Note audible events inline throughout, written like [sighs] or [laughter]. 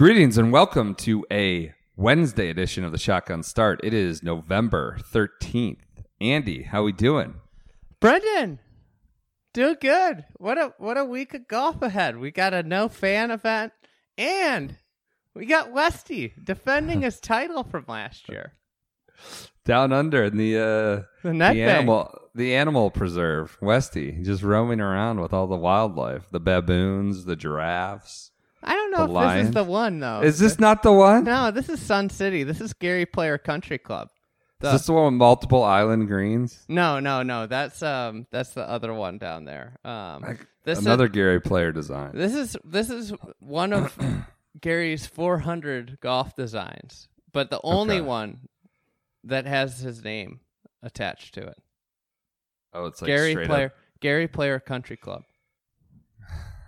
Greetings and welcome to a Wednesday edition of the Shotgun Start. It is November 13th. Andy, how we doing? Brendan, do good. What a what a week of golf ahead. We got a no fan event, and we got Westy defending his title from last year. Down under in the uh The the animal the animal preserve, Westy, just roaming around with all the wildlife, the baboons, the giraffes. I don't know The if this is the one though. Is this not the one? No, this is Sun City. This is Gary Player Country Club. Is this the one with multiple island greens? No, no, no. That's um, that's the other one down there. Um, this Another Gary player design. this is this is one of [coughs] Gary's 400 golf designs, but the only Okay. one that has his name attached to it. oh, it's like Gary straight Player up. Gary Player Country Club.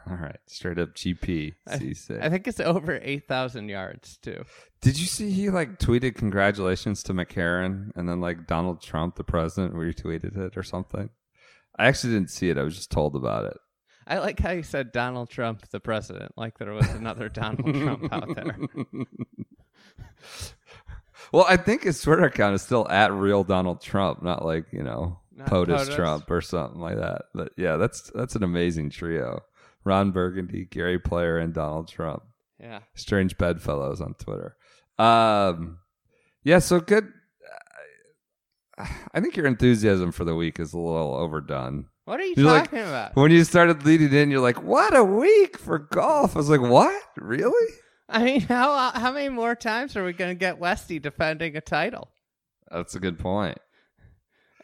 [laughs] All right, straight up GP I, C6. I think it's over 8,000 yards too. Did you see he like tweeted congratulations to McCarron and then like Donald Trump, the president, retweeted it or something? I actually didn't see it. I was just told about it. I like how you said Donald Trump, the president, like there was another Donald Trump out there. [laughs] Well, I think his Twitter account is still at real Donald Trump, not like you know POTUS POTUS. Trump or something like that. But yeah, that's that's an amazing trio: Ron Burgundy, Gary Player, and Donald Trump. Yeah. Strange bedfellows on Twitter. Um, yeah, so good. I think your enthusiasm for the week is a little overdone. What are you You're like- talking about? When you started leading in, you're like, "What a week for golf!" I was like, "What? Really?" I mean, how how many more times are we going to get Westy defending a title? That's a good point.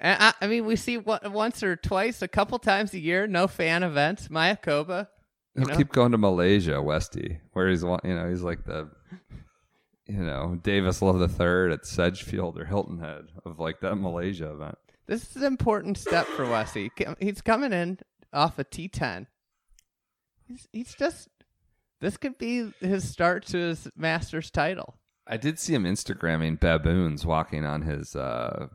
I, I mean, we see what, once or twice, a couple times a year, no fan events. Mayakoba. He'll know? keep going to Malaysia, Westy, where he's you know he's like the you know Davis Love the Third at Sedgefield or Hilton Head of like that Malaysia event. This is an important step for Westy. He's coming in off a T10. He's, he's just. This could be his start to his Masters title. I did see him Instagramming baboons walking on his uh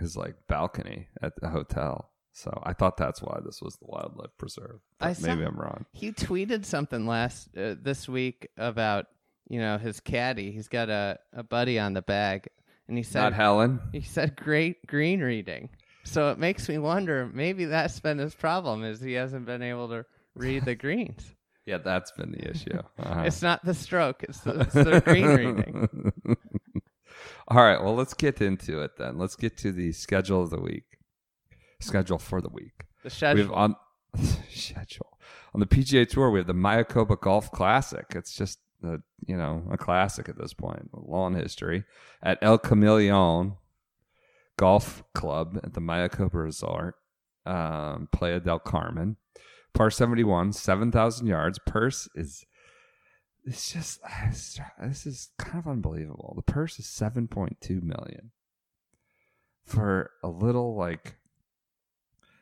his like balcony at the hotel. So I thought that's why this was the wildlife preserve. I saw- maybe I'm wrong. He tweeted something last uh, this week about you know his caddy. He's got a, a buddy on the bag, and he said Not Helen. he said great green reading. So it makes me wonder. Maybe that's been his problem is he hasn't been able to read the greens. [laughs] Yeah, that's been the issue. [laughs] Uh-huh. It's not the stroke; it's the, it's the green reading. [laughs] All right, well, let's get into it then. Let's get to the schedule of the week. Schedule for the week. The schedule. We schedule. have on [laughs] schedule on the PGA Tour. We have the Mayakoba Golf Classic. It's just a you know a classic at this point, a long history at El Camaleon Golf Club at the Mayakoba Resort, um, Playa del Carmen, par seventy one, seven thousand yards. Purse is [sighs] it's just this is kind of unbelievable. The purse is seven point two million for a little like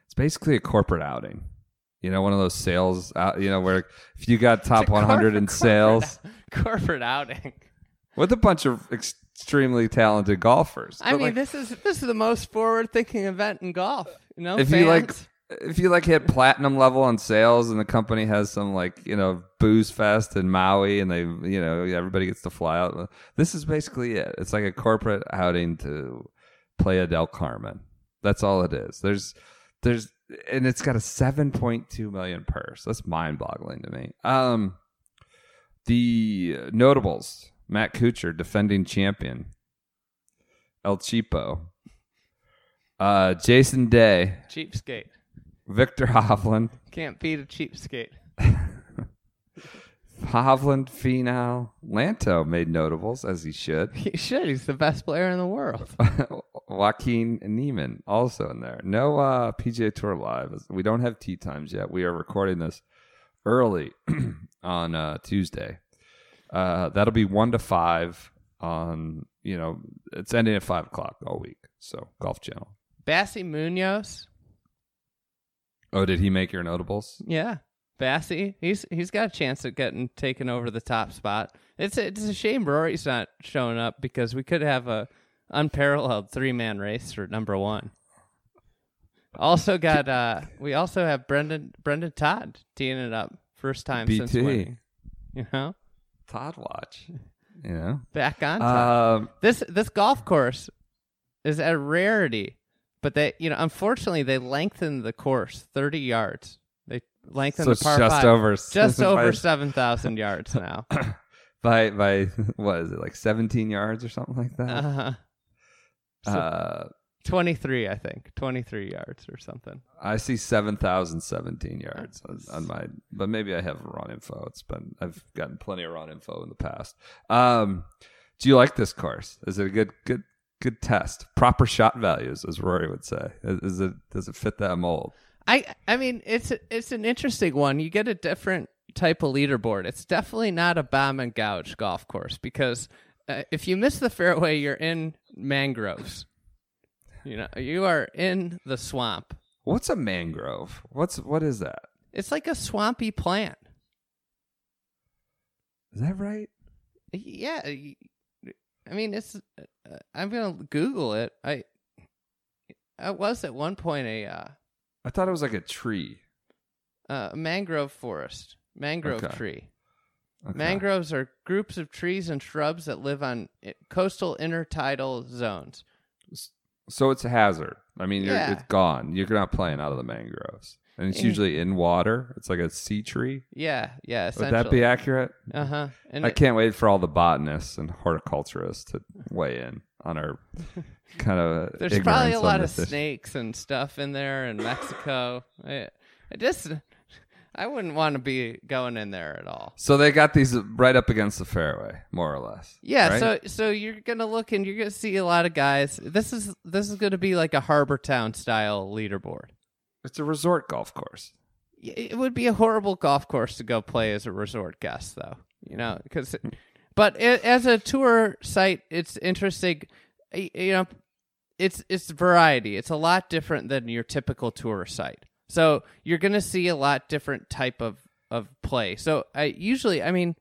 it's basically a corporate outing. You know, one of those sales out. You know, where if you got top one hundred in sales corporate outing. with a bunch of extremely talented golfers. I But, mean, like, this is this is the most forward-thinking event in golf. You know, if you like fans- if you like hit platinum level on sales and the company has some like you know booze fest in Maui and they you know everybody gets to fly out. This is basically it. It's like a corporate outing to Playa del Carmen. That's all it is. There's there's and it's got a 7.2 million purse. That's mind-boggling to me. Um the notables, Matt Kuchar defending champion. El Cheapo. Uh Jason Day, cheapskate Viktor [laughs] Hovland, can't beat a cheapskate. [laughs] Hovland, Finau, Lanto made notables as he should. He should. He's the best player in the world. [laughs] Joaquin Niemann also in there. No uh, PGA Tour live. We don't have tee times yet. We are recording this early [clears throat] on uh, Tuesday. Uh, that'll be one to five on. You know, it's ending at five o'clock all week. So Golf Channel. Bassy Munoz. Oh, did he make your notables? Yeah. Bassy. He's he's got a chance at getting taken over the top spot. It's a, it's a shame Rory's not showing up because we could have a unparalleled three man race for number one. Also got uh we also have Brendan Brendon Todd teeing it up. First time since BT. winning. You know? Todd watch. You know. Back on top. Um, this this golf course is a rarity, but they you know unfortunately they lengthened the course thirty yards. They lengthened so the par just five over just over seven thousand [laughs] yards now. [coughs] by by what is it like seventeen yards or something like that? Uh-huh. So- Uh, Twenty three, I think, twenty three yards or something. I see seven thousand seventeen yards on, on my, but maybe I have wrong info. It's been I've gotten plenty of wrong info in the past. Um, do you like this course? Is it a good good good test? Proper shot values, as Rory would say. Is, it does it fit that mold? I I mean it's it's an interesting one. You get a different type of leaderboard. It's definitely not a bomb and gouge golf course because uh, if you miss the fairway, you're in mangroves. You know, you are in the swamp. What's a mangrove? What's what is that? It's like a swampy plant. Is that right? Yeah, I mean it's. Uh, I'm gonna Google it. I. I was at one point a uh, I thought it was like a tree. uh, mangrove forest, mangrove Okay. tree. Okay. Mangroves are groups of trees and shrubs that live on coastal intertidal zones. So it's a hazard. I mean, you're, Yeah. it's gone. You're not playing out of the mangroves, and it's usually in water. It's like a sea tree. Yeah, yeah. Would that be accurate? Uh huh. I can't wait for all the botanists and horticulturists to weigh in on our [laughs] kind of. there's probably a lot of snakes and stuff in there in Mexico. I, I just, I wouldn't want to be going in there at all. So they got these right up against the fairway, more or less. Yeah, right? so so you're gonna look and you're gonna see a lot of guys. This is this is gonna be like a Harbor Town style leaderboard. It's a resort golf course. It would be a horrible golf course to go play as a resort guest, though. You know, because, but it, as a tour site, it's interesting. You know, it's it's variety. It's a lot different than your typical tour site. So you're gonna see a lot different type of of play. So I usually, I mean,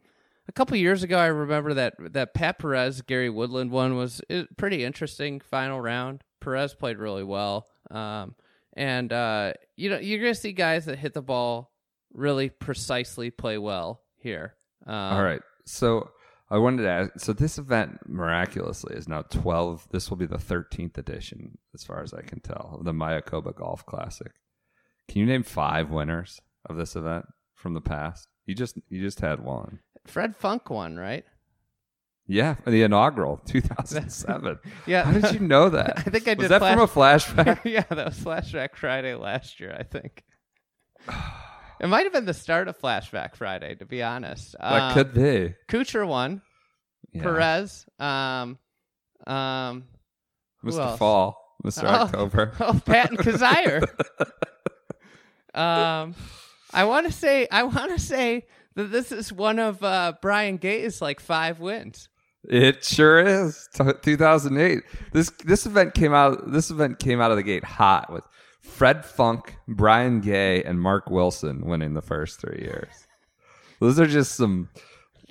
a couple years ago, I remember that that Pat Perez Gary Woodland one was pretty interesting. Final round, Perez played really well. Um, and uh, you know you're gonna see guys that hit the ball really precisely play well here. Um, all right. So I wanted to ask. So this event miraculously is now twelve. This will be the thirteenth edition, as far as I can tell, of the Mayakoba Golf Classic. Can you name five winners of this event from the past? You just you just had one. Fred Funk won, right? Yeah, the inaugural [laughs] 2007. Yeah. How did you know [laughs] that? I think I did. Was that from a flashback? [laughs] yeah, that was Flashback Friday last year, I think. [sighs] It might have been the start of Flashback Friday, to be honest. that Um, could be. Kuchar won. Yeah. Perez. Um, um, Mr. else? Fall, Mr. Oh. October. Oh, Patton Kizzire. um, I want to say, I want to say that this is one of uh, Brian Gay's like five wins. It sure is. T- 2008. This this event came out. This event came out of the gate hot with Fred Funk, Brian Gay, and Mark Wilson winning the first three years. Those are just some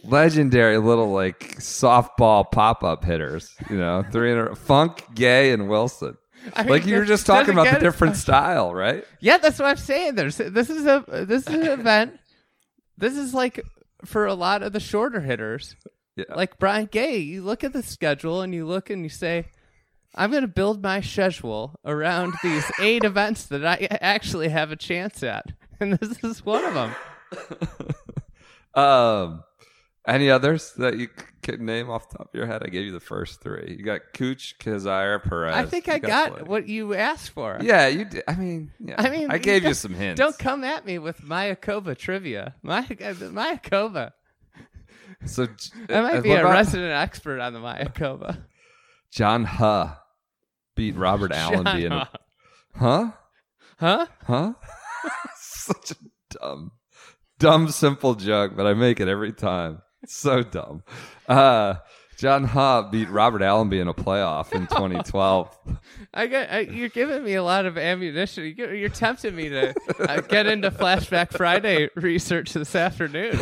legendary little like softball pop up hitters. You know, [laughs] three in a Funk, Gay, and Wilson. I mean, Like you were just talking about the different style, right? Yeah, that's what I'm saying. There's this is a this is an [laughs] event. This is like for a lot of the shorter hitters, Yeah. like Brian Gay. You look at the schedule and you look and you say, "I'm going to build my schedule around these [laughs] eight events that I actually have a chance at," [laughs] and this is one of them. [laughs] Um, Any others that you can name off the top of your head? I gave you the first three. You got Cooch, Kizzire, Perez. I think You I got what you asked for. Yeah, you did. I mean, yeah. I mean, I gave you don't- some hints. Don't come at me with Mayakoba trivia. Maya, Mayakoba. So [laughs] I might be a about resident expert on the Mayakoba. John Huh beat Robert [laughs] Allenby in a Huh? huh Huh? huh. [laughs] Such a dumb, dumb, simple joke, but I make it every time. It's so dumb. Uh, John Huh beat Robert Allenby in a playoff in [laughs] 2012. I get I, you're giving me a lot of ammunition. You get- You're tempting me to uh, get into Flashback Friday research this afternoon. [laughs]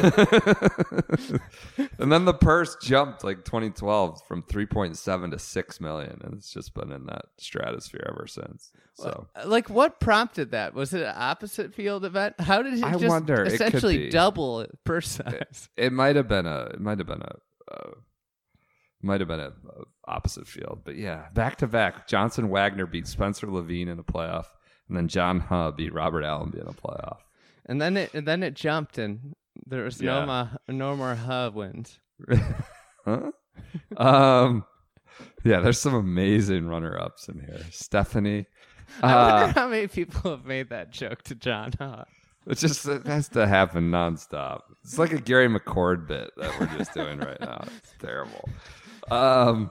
and then the purse jumped like 2012 from 3.7 to 6 million, and it's just been in that stratosphere ever since. So Like, what prompted that? Was it an opposite field event? How did it I just wonder. Essentially be. double purse size? it might have been a, it might have been a, uh, might have been a, a opposite field, but yeah, back to back. Johnson Wagner beat Spencer Levin in a playoff, and then John Huh beat Robert Allenby in a playoff. And then it and then it jumped, and there was Yeah. no more no more hub wins. [laughs] huh? um, yeah, there's some amazing runner ups in here. Stephanie. I Uh, wonder how many people have made that joke to John Huh. It just it has to happen nonstop. It's like a Gary McCord bit that we're just doing right now. It's terrible. Um,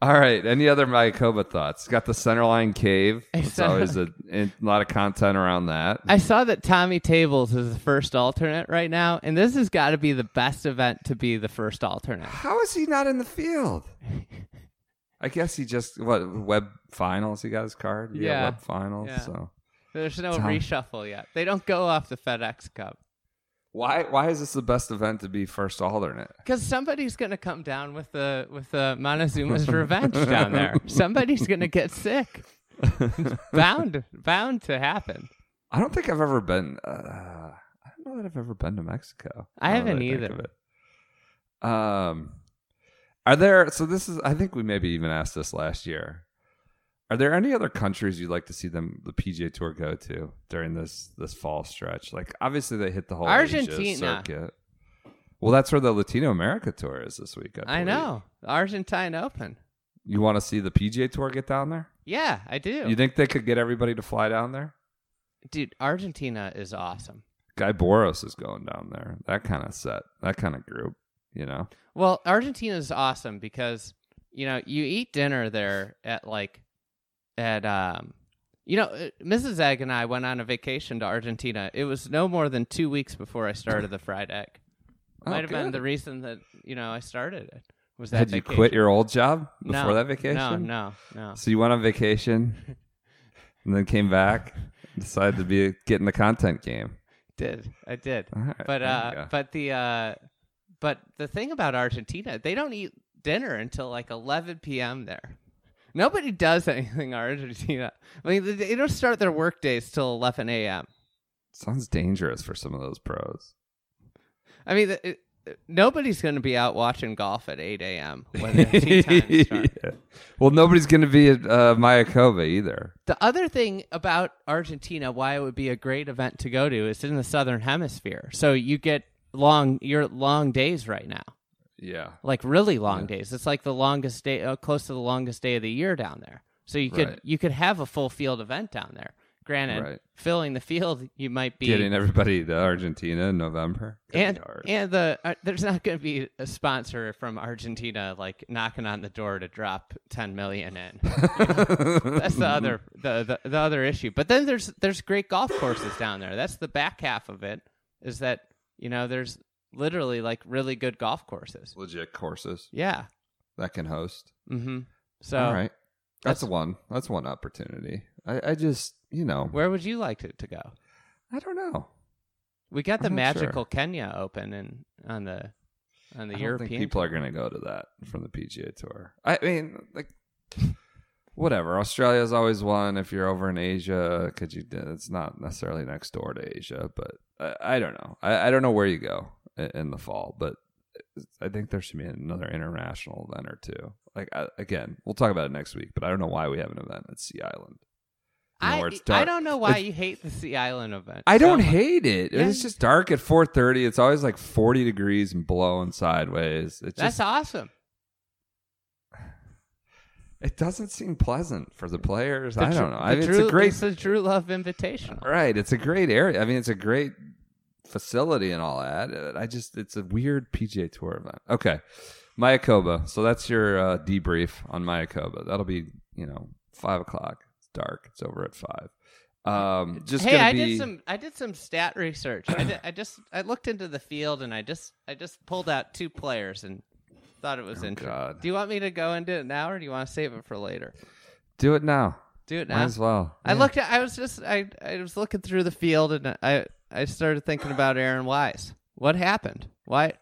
all right. Any other Mayakoba thoughts? Got the centerline cave. It's saw- always a, [laughs] a lot of content around that. I saw that Tommy Tables is the first alternate right now, and this has got to be the best event to be the first alternate. How is he not in the field? I guess he just what web finals. He got his card via Yeah. web finals. Yeah. So There's no Tom- reshuffle yet. They don't go off the FedEx Cup why why is this the best event to be first alternate? because somebody's gonna come down with the with the Montezuma's [laughs] revenge down there. Somebody's gonna get sick. [laughs] bound bound to happen. I don't think I've ever been. Uh, I don't know that I've ever been to Mexico. I haven't think either. it. Um, are there? So this is. I think we maybe even asked this last year. Are there any other countries you'd like to see them the PGA Tour go to during this this fall stretch? Like obviously they hit the whole Asia Argentina. circuit. Well, that's where the Latino America tour is this week. I, I know. Argentine Open. You want to see the PGA Tour get down there? Yeah, I do. You think they could get everybody to fly down there? Dude, Argentina is awesome. Guy Boros is going down there. That kind of set. That kind of group. You know. Well, Argentina is awesome because you know you eat dinner there at like at um you know uh, Mrs. Egg and I went on a vacation to Argentina. It was no more than two weeks before I started the fried egg. [laughs] Oh, Might have been the reason that you know I started it. Was that Had you quit your old job before no, that vacation? No, no, no. So you went on vacation [laughs] and then came back and decided to be get in the content game. Did I did? Right, but uh, but the uh, but the thing about Argentina, they don't eat dinner until like 11 p.m. there. Nobody does anything in [laughs] Argentina. I mean, they- don't start their work days till 11 a.m. Sounds dangerous for some of those pros. I mean, it, it- nobody's going to be out watching golf at 8 a.m. when the tee time. [laughs] Yeah. Well, nobody's going to be at uh, Mayakoba either. The other thing about Argentina, why it would be a great event to go to, is in the southern hemisphere. So you get long, your long days right now. Yeah. like really long days. It's like the longest day, uh, close to the longest day of the year down there. So you could Right. you could have a full field event down there. Granted, Right. filling the field, you might be Getting everybody to Argentina in November. Could and and the uh, there's not going to be a sponsor from Argentina like knocking on the door to drop 10 million in. That's the other [laughs] the, the the other issue. But then there's there's great golf courses down there. That's the back half of it. Is that you know there's literally like really good golf courses. legit courses Yeah. that can host. Mm-hmm. So All right. That's, that's- one. That's one opportunity. I, I just, you know, Where would you like it to go? I don't know. We got the magical sure. Kenya Open and on the on the I don't European. think people are going to go to that from the PGA Tour. I mean, like, whatever. Australia's always one. If you're over in Asia, could you? It's not necessarily next door to Asia, but I, I don't know. I, I don't know where you go in, the fall, but I think there should be another international event or two. Like I, again, we'll talk about it next week. But I don't know why we have an event at Sea Island. you know, I it's. I don't know why you hate the Sea Island event. I don't so hate it. Yeah. It's just dark at 4:30. It's always like 40 degrees and blowing sideways. It That's just awesome. it doesn't seem pleasant for the players. The I don't know. I mean, Drew, it's a great It's the Dru Love Invitational. right. It's a great area. I mean, it's a great facility and all that. Uh, I just it's a weird PGA Tour event. Okay, Mayakoba. So that's your uh, debrief on Mayakoba. That'll be you know five o'clock. It's dark. It's over at five. Um, just hey, I be, did some I did some stat research. I, did, I just I looked into the field and I just I just pulled out two players and thought it was Oh, interesting. God. Do you want me to go into it now or do you want to save it for later? do it now. Do it Might now. as well. I looked at I was just I I was looking through the field and I I started thinking about Aaron Wise. What happened? Why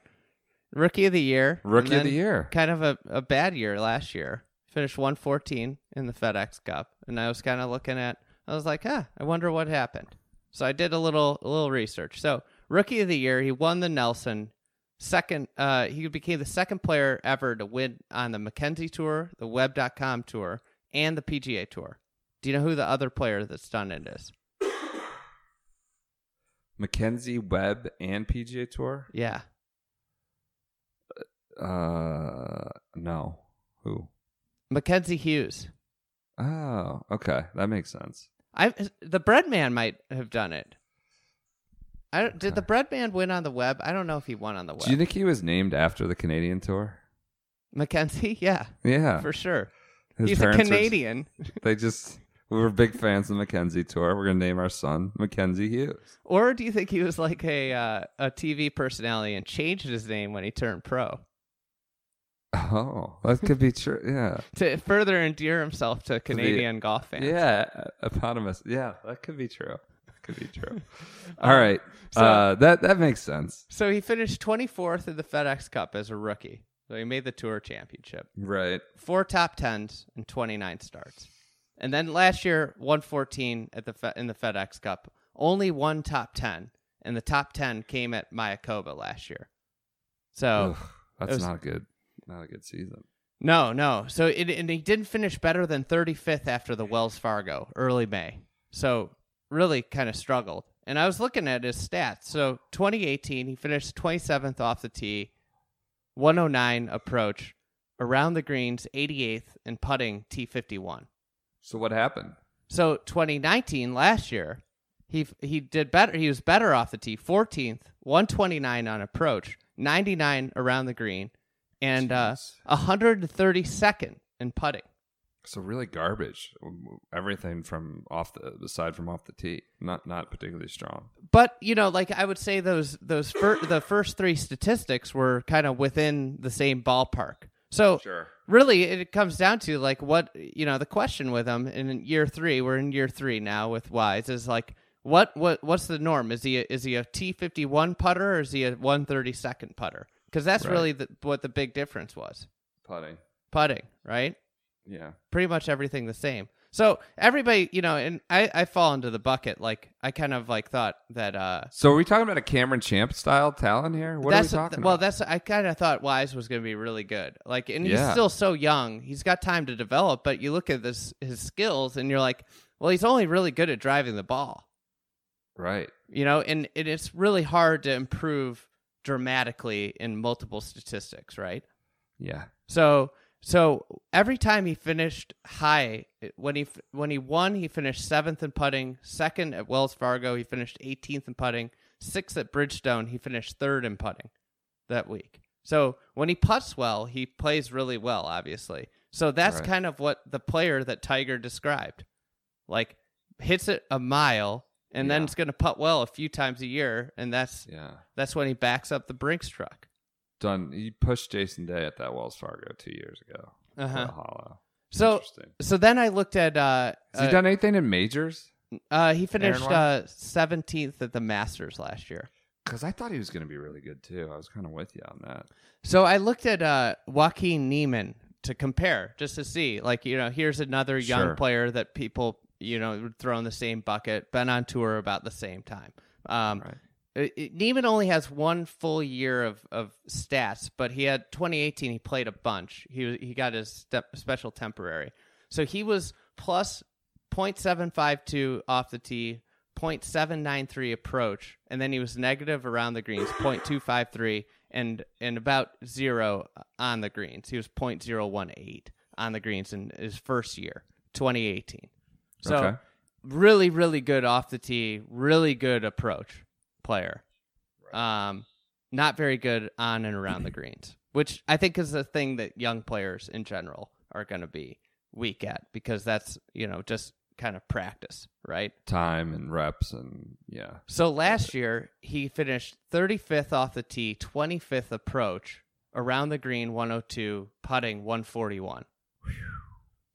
rookie of the year? Rookie of the year. Kind of a, a bad year last year. Finished 114 in the FedEx Cup, and I was kind of looking at. I was like, huh, I wonder what happened. So I did a little a little research. So rookie of the year, he won the Nelson. Second, uh, he became the second player ever to win on the Mackenzie Tour, the Web.com Tour, and the PGA Tour. Do you know who the other player that's done it is? Mackenzie Webb and PGA Tour. Yeah, Uh, no. Who? Mackenzie Hughes. Oh, okay, that makes sense. I the Breadman might have done it. I don't, did the Breadman win on the web? I don't know if he won on the web. Do you think he was named after the Canadian tour? Mackenzie, [laughs] yeah, Yeah, for sure. His He's a parents were- Canadian. [laughs] they just we were big fans of Mackenzie tour. We're gonna name our son Mackenzie Hughes. Or do you think he was like a uh, a TV personality and changed his name when he turned pro Oh, that could be true. Yeah, [laughs] to further endear himself to Canadian golf fans? yeah, eponymous. Yeah, that could be true. That could be true. [laughs] All right, so- uh, that that makes sense. So he finished 24th in the FedEx Cup as a rookie. So he made the Tour Championship. Right. Four top tens and 29 starts. And then last year, 114 at the Fe- in the FedEx Cup. Only one top 10, and the top 10 came at Mayakoba last year. So Ugh, that's was- not a good, not a good season. No, no. So it, and he didn't finish better than 35th after the Wells Fargo early May. So really kind of struggled. And I was looking at his stats. So 2018, he finished 27th off the tee, 109 approach, around the greens, 88th, and putting T51. So what happened? So 2019, last year, he he did better. He was better off the tee, 14th, 129 on approach, 99 around the green, and uh, 132nd in putting. So really garbage. Everything from off the aside from off the tee, not not particularly strong. But you know, like I would say, those those fir- the first three statistics were kind of within the same ballpark. So Sure. really, it comes down to like what you know. The question with him in year three, we're in year three now with Wise, is like what what what's the norm? Is he a, is he a T fifty one putter or is he a one thirty second putter? Because that's Right. really the, what the big difference was. Putting. Putting, right? Yeah. pretty much everything the same. So everybody, you know, and I, I fall into the bucket. Like I kind of like thought that uh So are we talking about a Cameron Champ style talent here? What are we talking well, about? that's I kind of thought Wise was going to be really good. Like, and he's Yeah. still so young; he's got time to develop. But you look at this his skills, and you're like, well, he's only really good at driving the ball, right. you know. And it, it's really hard to improve dramatically in multiple statistics, right? Yeah. So so every time he finished high when he when he won, he finished seventh in putting. Second at Wells Fargo, he finished 18th in putting. Sixth at Bridgestone, he finished third in putting that week. So when he puts well, he plays really well. Obviously, so that's Right. kind of what the player that Tiger described, like hits it a mile and then it's going to putt well a few times a year, and that's Yeah. that's when he backs up the Brinks truck. Done. He pushed Jason Day at that Wells Fargo two years ago. Uh-huh. Quail Hollow. So so then I looked at uh, Has he uh, done anything in majors? Uh, he finished Aaron uh seventeenth at the Masters last year. Because I thought he was going to be really good too. I was kind of with you on that. So I looked at uh Joaquin Niemann to compare, just to see, like you know, here's another young Sure. player that people you know would throw in the same bucket. Been on tour about the same time. Um, Right. It- it- Niemann only has one full year of, of stats, but he had 2018. He played a bunch. He was- he got his step, special temporary, so he was plus .752 off the tee, .793 approach, and then he was negative around the greens, .253, and and about zero on the greens. He was .018 on the greens in his first year, 2018. So Okay. really, really good off the tee, really good approach player. Um, not very good on and around the greens, which I think is the thing that young players in general are going to be weak at because that's you know just kind of practice, right? Time and reps and yeah. So last year he finished 35th off the tee, 25th approach, around the green 102, putting 141.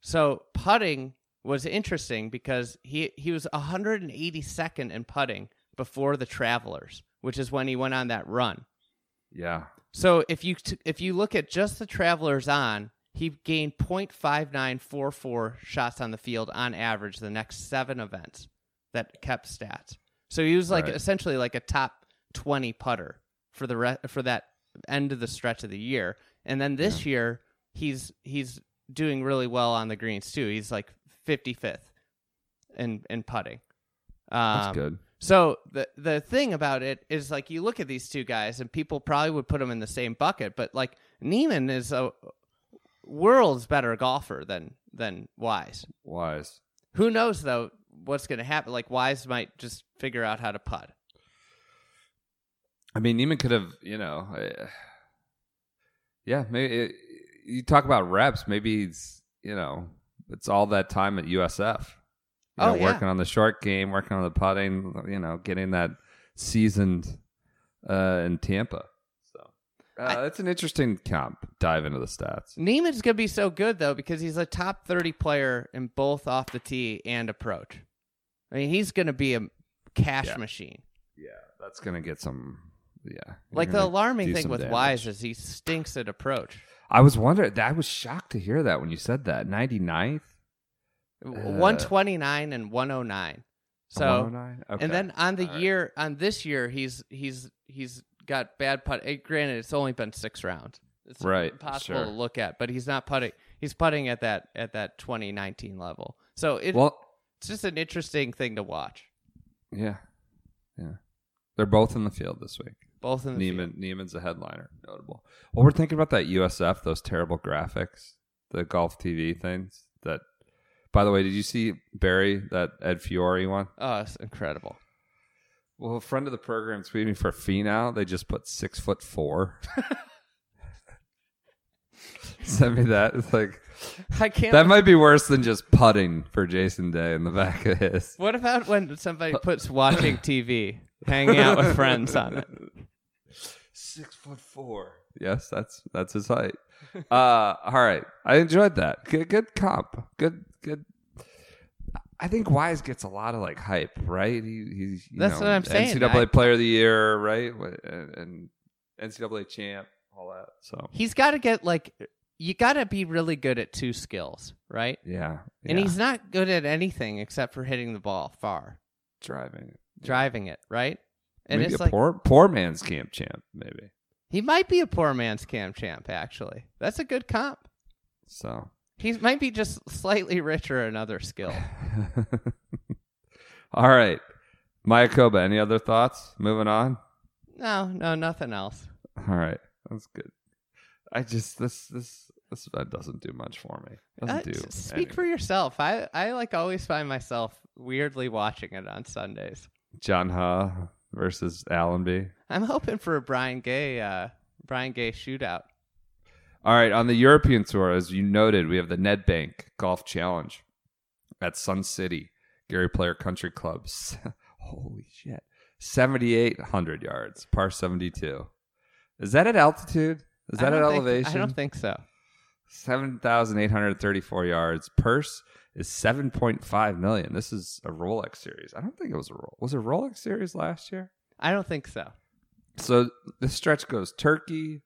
So putting was interesting because he he was 182nd in putting before the Travelers, which is when he went on that run. Yeah. So if you t- if you look at just the Travelers on, he gained .5944 shots on the field on average the next seven events that kept stats. So he was like Right. essentially like a top 20 putter for the re- for that end of the stretch of the year. And then this year he's he's doing really well on the greens too. He's like 55th in in putting. That's Um, good. So the the thing about it is like you look at these two guys and people probably would put them in the same bucket, but like Niemann is a world's better golfer than than Wise. Wise. Who knows though what's going to happen? Like Wise might just figure out how to putt. I mean, Niemann could have, you know, uh, yeah, maybe it, you talk about reps. Maybe he's, you know, it's all that time at USF. You Oh, yeah. working on the short game, working on the putting, you know, getting that seasoned uh, in Tampa. So uh, it's an interesting comp. Dive into the stats. Niemann's going to be so good though because he's a top 30 player in both off the tee and approach. I mean, he's going to be a cash Yeah. machine. Yeah, that's gonna get some. Yeah, Like the alarming thing with damage. Wise is he stinks at approach. I was wondering. I was shocked to hear that when you said that. 99th? 129 and 109. So 109? Okay. and then on the All right. year on this year he's he's he's got bad putt. eh, Granted, it's only been six rounds. It's Right, impossible sure. to look at, but he's not putting. He's putting at that at that 2019 level. So it, well, it's just an interesting thing to watch. yeah, yeah. They're both in the field this week. Both in the field. Niemann, Niemann's a headliner, notable. Well, we're thinking about that USF, those terrible graphics, the golf TV things. That, by the way, did you see Barry that Ed Fiore one? Oh, it's incredible. Well, a friend of the program tweeted me for Finau. They just put six foot four. [laughs] Send me that. It's like I can't. that might be worse than just putting for Jason Day in the back of his. what about when somebody puts watching [laughs] TV, hanging out with friends on it? Six foot four. Yes, that's that's his height. Uh, all right, I enjoyed that. Good, good comp. Good, good. I think Wise gets a lot of like hype, right? He, he's you That's know, what I'm saying. NCAA I- Player of the Year, right? And, and NCAA champ, all that. So He's got to get like you got to be really good at two skills, right? yeah, And he's not good at anything except for hitting the ball far, driving. driving it, right? And maybe it's a like poor poor man's Cam Champ, maybe. he might be a poor man's Cam Champ. Actually, that's a good comp. So He might be just slightly richer in other skill. [laughs] all right, Mayakoba. Any other thoughts? Moving on. No, no, nothing else. All right, that's good. I just this this this that doesn't do much for me. Doesn't Uh, do. speak anything. for yourself. I I like always find myself weirdly watching it on Sundays. John Huh versus Allenby. I'm hoping for a Brian Gay uh Brian Gay shootout. All right, on the European tour, as you noted, we have the Nedbank Golf Challenge at Sun City, Gary Player Country Clubs. [laughs] Holy shit. 7,800 yards, par 72. Is that at altitude? Is that at think- elevation? I don't think so. 7,834 yards. Purse is 7.5 million. This is a Rolex series. I don't think it was a Rolex. Was it a Rolex series last year? I don't think so. So this stretch goes Turkey,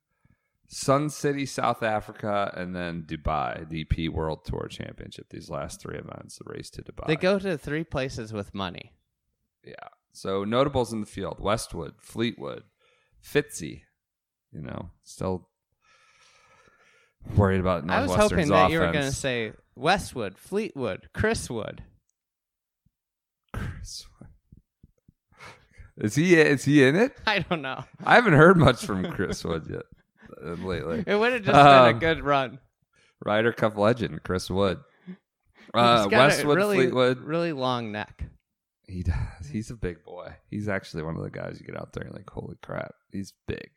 Sun City, South Africa, and then Dubai, DP World Tour Championship. These last three events, the race to Dubai. They go to three places with money. yeah. So notables in the field: Westwood, Fleetwood, Fitzy. You know, still worried about I was hoping that you were going to say Westwood, Fleetwood, Chris Wood. Chris Wood. Is he is he in it? [laughs] I don't know. I haven't heard much from Chris Wood yet uh, lately. It would have just been a Um, good run. Ryder Cup legend Chris Wood. [laughs] Uh, Westwood really, Fleetwood. really long neck. He does. He's a big boy. He's actually one of the guys you get out there and like, holy crap, he's big.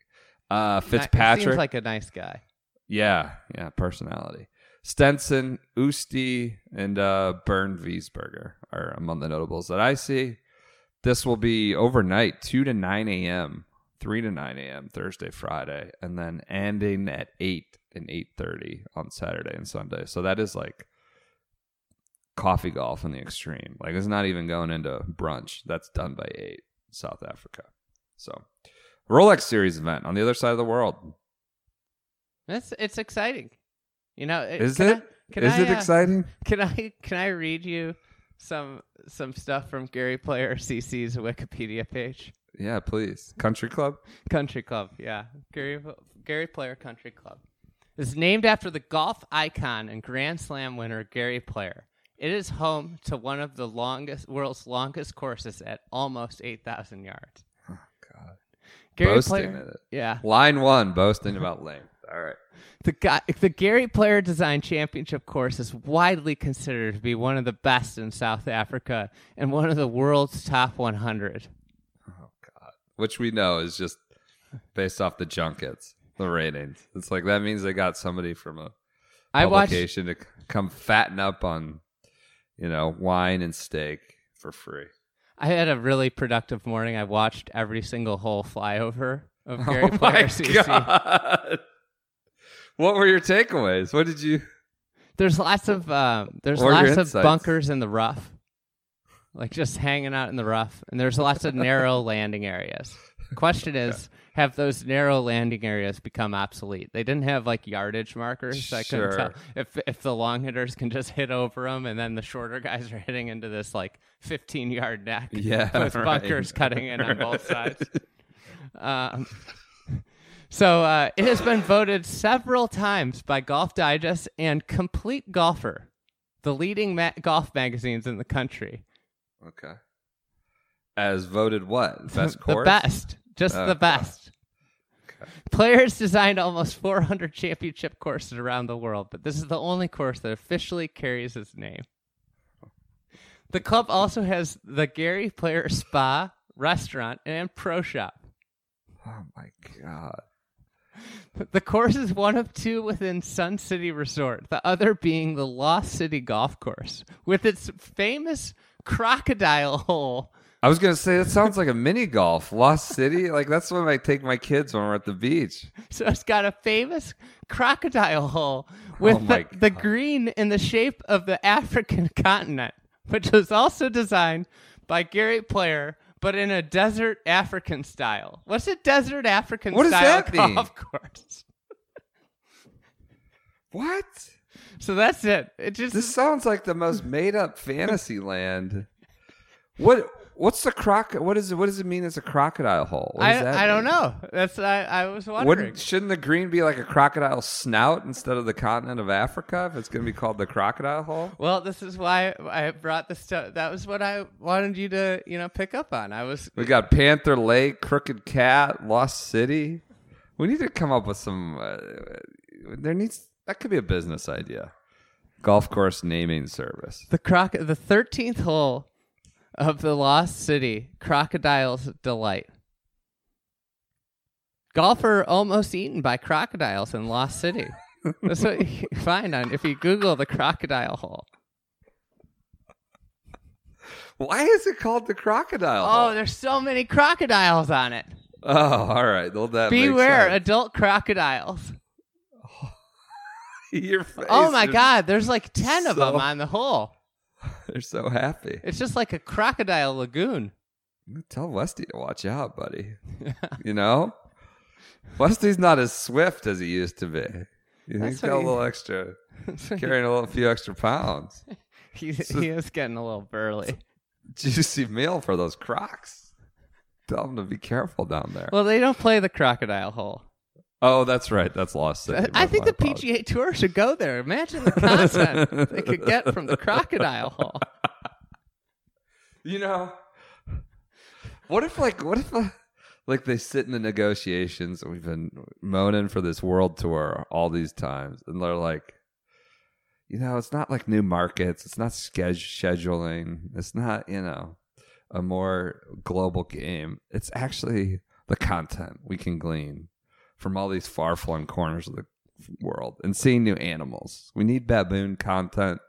Uh, Fitzpatrick. seems like a nice guy. yeah, yeah, personality. Stenson, Usti, and uh, Bernd Wiesberger are among the notables that I see. This will be overnight, 2 to 9 a.m., 3 to 9 a.m., Thursday, Friday, and then ending at 8 and 8.30 on Saturday and Sunday. So that is like coffee golf in the extreme. Like it's not even going into brunch. That's done by 8 South Africa. So Rolex Series event on the other side of the world. It's it's exciting. You know, Is can it? I, Is I, it uh, exciting? Can I can I read you some some stuff from Gary Player CC's Wikipedia page? Yeah, please. Country Club? Country Club, yeah. Gary Gary Player Country Club. It's named after the golf icon and Grand Slam winner Gary Player. It is home to one of the longest world's longest courses at almost 8,000 yards. Oh, God. Gary Boasting Player, yeah. Line one, boasting about length. All right. The guy, the Gary Player Design Championship course is widely considered to be one of the best in South Africa and one of the world's top 100. Which we know is just based off the junkets, the ratings. It's like that means they got somebody from a I watched publication to come fatten up on, you know, wine and steak for free. I had a really productive morning. I watched every single hole flyover of [laughs] Gary oh Player CC. What were your takeaways? What did you? There's lots of um, there's Or lots of bunkers in the rough, like just hanging out in the rough, and there's lots of narrow [laughs] landing areas. Question is, have those narrow landing areas become obsolete? They didn't have like yardage markers. so I couldn't tell if if the long hitters can just hit over them, and then the shorter guys are hitting into this like 15 yard neck [laughs] Yeah, [laughs] with right. bunkers cutting in on both sides. Um, so uh, it has been voted several times by Golf Digest and Compleat Golfer, the leading ma- golf magazines in the country. Okay. As voted what? [laughs] Best the best, just Oh, the God. best. Players designed almost 400 championship courses around the world, but this is the only course that officially carries his name. The club also has the Gary Player Spa, restaurant, and pro shop. Oh my god. [laughs] The course is one of two within Sun City Resort, the other being the Lost City Golf Course, with its famous crocodile hole. I was gonna say that sounds like a mini golf. Lost City, like that's when I take my kids when we're at the beach. So it's got a famous crocodile hole oh with Oh the, the green in the shape of the African [laughs] continent, which was also designed by Gary Player, but in a desert African style. What's a desert African What does style that [laughs] mean? golf course? What? So that's it. It just This sounds like the most made up fantasy land. What what's the croc what is it what does it mean as a crocodile hole? What does I, that I don't mean? know. That's I, I was wondering. Wouldn't shouldn't the green be like a crocodile snout instead of the continent of Africa if it's gonna be called the crocodile hole? Well, this is why I brought this stuff. That was what I wanted you to, you know, pick up on. I was We got Panther Lake, Crooked Cat, Lost City. We need to come up with some. Uh, there needs that could be a business idea. Golf course naming service. the croc, the thirteenth hole of the Lost City Crocodile's Delight. Golfer almost eaten by crocodiles in Lost City. That's what you find on if you Google the crocodile hole. Why is it called the crocodile? Oh, hole? there's so many crocodiles on it. oh, all right. Well, that makes Beware, adult crocodiles. [laughs] Your oh face Oh my God, there's like ten of so- them on the hole. [laughs] They're so happy. It's just like a crocodile lagoon. Tell Westy to watch out, buddy. you know, [laughs] Westy's not as swift as he used to be. He's That's got what a he- little extra, carrying a little few extra pounds. He, he is getting a little burly. Juicy meal for those crocs. Tell them to be careful down there. Well, they don't play the crocodile hole. Oh, that's right. That's Lost City. I think the PGA Tour should go there. Imagine the content they could get from the crocodile hole. [laughs] You know, what if like what if uh, like they sit in the negotiations and we've been moaning for this world tour all these times, and they're like, you know, it's not like new markets, it's not sched- scheduling, it's not you know a more global game. It's actually the content we can glean from all these far flung corners of the world and seeing new animals. We need baboon content.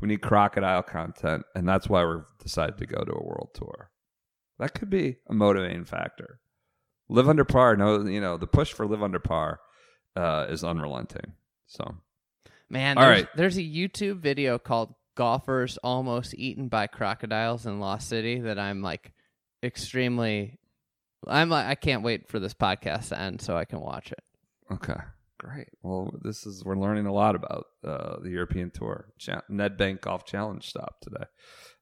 We need crocodile content, and that's why we've decided to go to a world tour. That could be a motivating factor. Live under par. No, you know the push for live under par uh, is unrelenting. So Man, All there's, right. there's a YouTube video called "Golfers Almost Eaten by Crocodiles in Lost City" that I'm like extremely. I'm like I can't wait for this podcast to end so I can watch it. okay, great. Well, this is we're learning a lot about uh, the European Tour. Cha- Nedbank Golf Challenge stop today.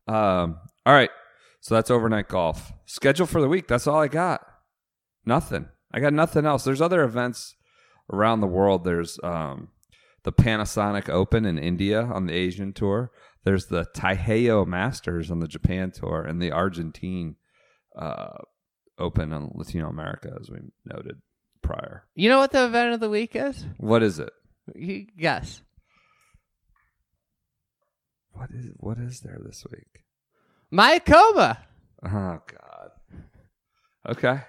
Um, all right, so that's overnight golf schedule for the week. That's all I got. Nothing. I got nothing else. There's other events around the world. There's um, the Panasonic Open in India on the Asian tour. There's the Taiheiyo Masters on the Japan tour, and the Argentine uh, Open on Latino America, as we noted prior. You know what the event of the week is? What is it? You guess. What is what is there this week? Mayakoba. Oh God. Okay.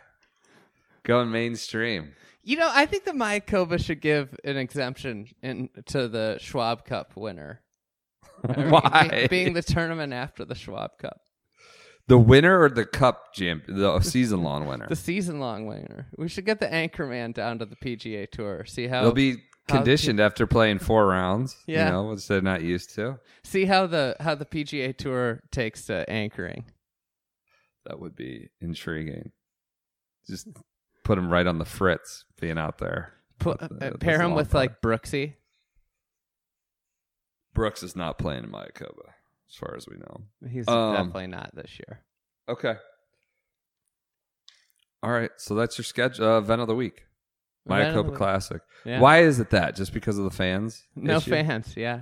Going mainstream. You know, I think the Mayakoba should give an exemption in to the Schwab Cup winner. I mean, [laughs] Why? be- being the tournament after the Schwab Cup, the winner or the cup champ, the season long winner? the season long winner. We should get the Anchorman down to the PGA Tour. See how They'll be how- conditioned after playing four rounds. Yeah. You know, which they're not used to. see how the how the PGA Tour takes to anchoring. That would be intriguing. Just put him right on the fritz being out there. Put, uh, pair him with putt. like Brooksy. Brooks is not playing in Mayakoba, as far as we know. He's Um, definitely not this year. Okay. All right. So that's your schedule uh, event of the week. The Mayakoba. Classic. Yeah. Why is it that? Just because of the fans? [laughs] No issue? fans. Yeah.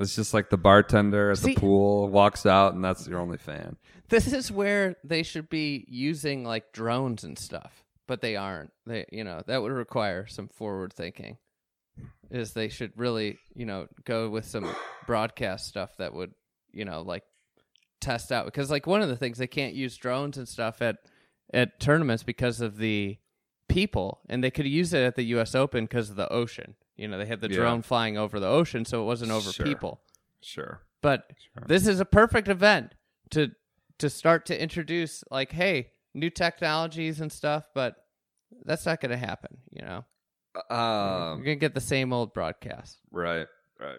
It's just like the bartender at See- the pool walks out, and that's your only fan. This is where they should be using like drones and stuff, but they aren't. They, you know, that would require some forward thinking. Is they should really, you know, go with some broadcast stuff that would, you know, like test out because like one of the things they can't use drones and stuff at at tournaments because of the people, and they could use it at the U.S. Open because of the ocean. You know, they had the Yeah. drone flying over the ocean, so it wasn't over Sure. people. Sure. But this is a perfect event to to start to introduce like, hey, new technologies and stuff, but that's not going to happen, you know. Um, going to get the same old broadcast. right. Right.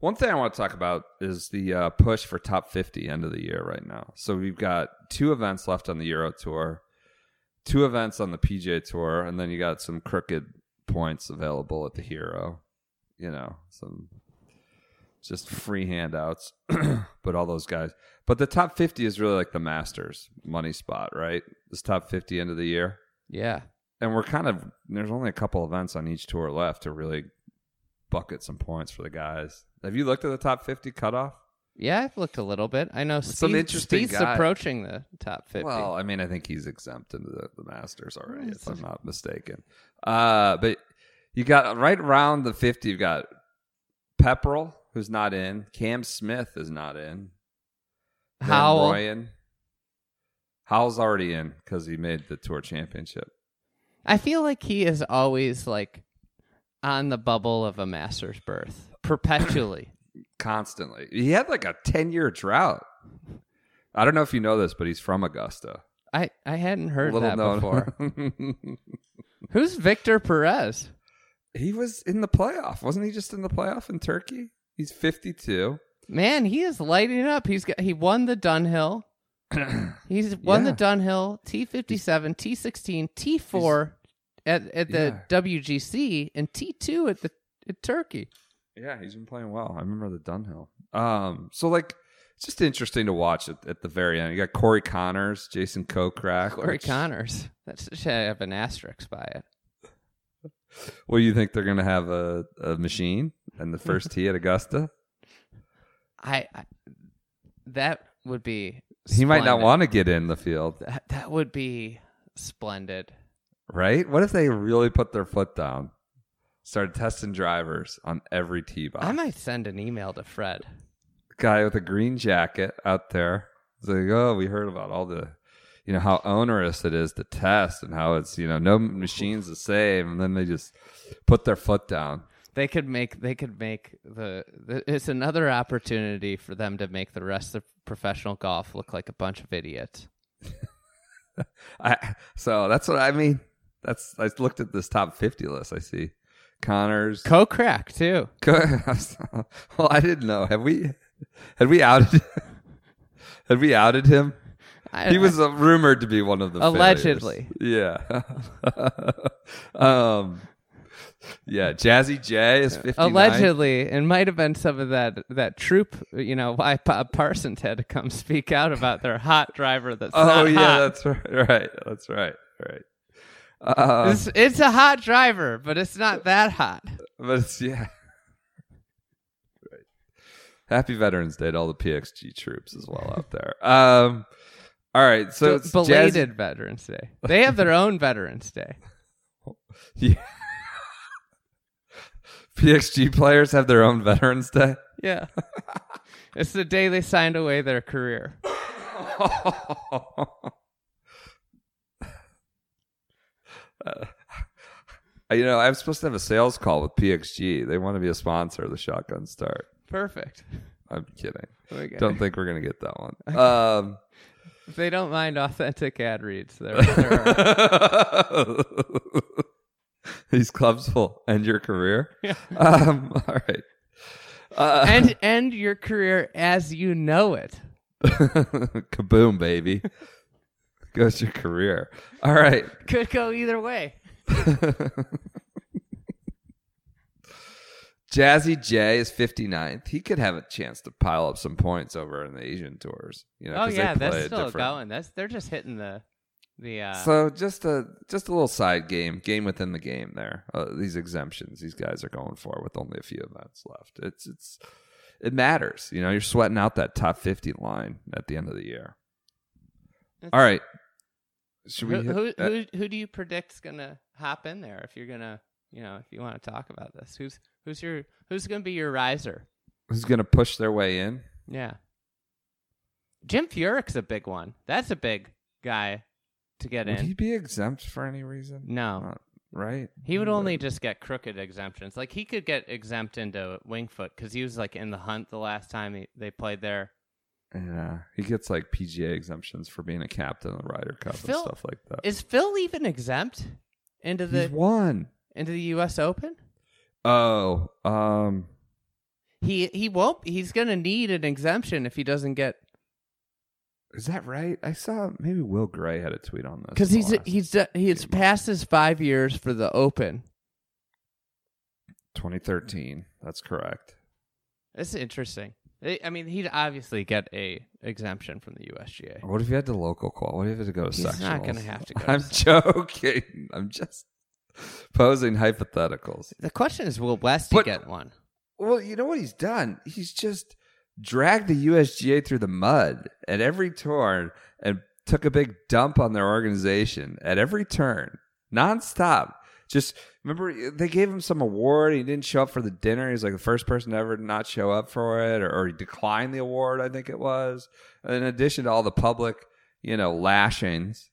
One thing I want to talk about is the uh, push for top 50 end of the year right now. So we've got two events left on the Euro Tour, two events on the PGA Tour, and then you got some crooked points available at the Hero. You know, some just free handouts, [clears throat] but all those guys. But the top 50 is really like the Masters money spot, right? This top 50 end of the year. Yeah. And we're kind of, there's only a couple events on each tour left to really bucket some points for the guys. Have you looked at the top 50 cutoff? Yeah, I've looked a little bit. I know Some interesting guy. approaching the top 50. Well, I mean, I think he's exempt into the, the Masters already, if I'm not mistaken. Uh, but you got right around the 50, you've got Pepperell, who's not in. Cam Smith is not in. Van Howell. Rooyen. Howell's already in because he made the Tour Championship. I feel like he is always like on the bubble of a master's berth perpetually, [clears throat] constantly. He had like a ten-year drought. I don't know if you know this, but he's from Augusta. I I hadn't heard Little that known. before. [laughs] Who's Victor Perez? He was in the playoff, wasn't he? Just in the playoff in Turkey. He's fifty-two. Man, he is lighting up. He's got, he won the Dunhill. [clears throat] he's won yeah. the Dunhill T57, T16, T4, at at the WGC, and T two at the at Turkey. Yeah, he's been playing well. I remember the Dunhill. Um, so like it's just interesting to watch at, at the very end. You got Corey Conners, Jason Kokrak. Corey which- Conners. [laughs] That should have an asterisk by it. [laughs] Well, you think they're gonna have a, a machine and the first [laughs] tee at Augusta? I, I that would be. He might not want to get in the field, That, that would be splendid. Right? What if they really put their foot down, started testing drivers on every tee box? I might send an email to Fred. guy with a green jacket out there. It's like, oh, we heard about all the, you know, how onerous it is to test and how it's, you know, no machine's the same. And then they just put their foot down. They could make. They could make the, the. It's another opportunity for them to make the rest of professional golf look like a bunch of idiots. [laughs] I, so that's what I mean. That's, I looked at this top 50 list. I see Conners. Co-crack too. [laughs] well, I didn't know. Have we, had we outed, [laughs] had we outed him? He was uh, rumored to be one of the Allegedly. failures. Yeah. [laughs] um. Yeah, Jazzy J is fifty. allegedly, it might have been some of that that troop. You know, why Pa- Parsons had to come speak out about their hot driver. That's Oh yeah, hot. that's right. Right, that's right. Right. Uh, It's, it's a hot driver, but it's not that hot. but it's yeah. [laughs] Right. Happy Veterans Day to all the PXG troops as well out there. Um. All right, so it's belated Jazzy- Veterans Day. They have their own Veterans Day. [laughs] [laughs] Yeah. PXG players have their own Veterans Day. Yeah, it's the day they signed away their career. Uh, [laughs] you know, I'm supposed to have a sales call with PXG. They want to be a sponsor of the Shotgun Start. Perfect. I'm kidding. Okay. Don't think we're gonna get that one. [laughs] Um, If they don't mind authentic ad reads, there, are. [laughs] these clubs will end your career. Um, all right. Uh, and end your career as you know it. kaboom, baby. [laughs] Goes your career. All right. Could go either way. [laughs] Jazzy J is 59th. He could have a chance to pile up some points over in the Asian tours. You know, Oh yeah, that's still different- going. That's they're just hitting the the. Uh, So just a just a little side game, game within the game. There, uh, these exemptions these guys are going for with only a few events left. It's it's it matters. You know, you're sweating out that top 50 line at the end of the year. All right, should we? who, hit- who, uh, who who do you predict's gonna hop in there if you're gonna you know if you want to talk about this? Who's who's your who's gonna be your riser? who's going to push their way in? Yeah, Jim Furyk's a big one. That's a big guy to get Would in. Would he be exempt for any reason? no, Not- right? he would only just get crooked exemptions. Like he could get exempt into Winged Foot because he was like in the hunt the last time he, they played there. Yeah, he gets like PGA exemptions for being a captain of the Ryder Cup Phil- and stuff like that. Is Phil even exempt into the He's won. into the U.S. Open? Oh, um, He he won't. He's gonna need an exemption if he doesn't get is that right? I saw maybe Will Gray had a tweet on this because he's he's uh, he's past his five years for the Open. 2013. That's correct. It's interesting. I I mean, he'd obviously get a exemption from the USGA. What if you had to local qual? What if you had to go to He's sectionals? not gonna have to [laughs] go I'm joking. I'm just posing hypotheticals. The question is, will Westy But- get one? Well, you know what he's done? He's just dragged the USGA through the mud at every turn and took a big dump on their organization at every turn, nonstop. Just remember, they gave him some award. He didn't show up for the dinner. He was like the first person ever to ever not show up for it, or, or he declined the award. I think it was. In addition to all the public, you know, lashings,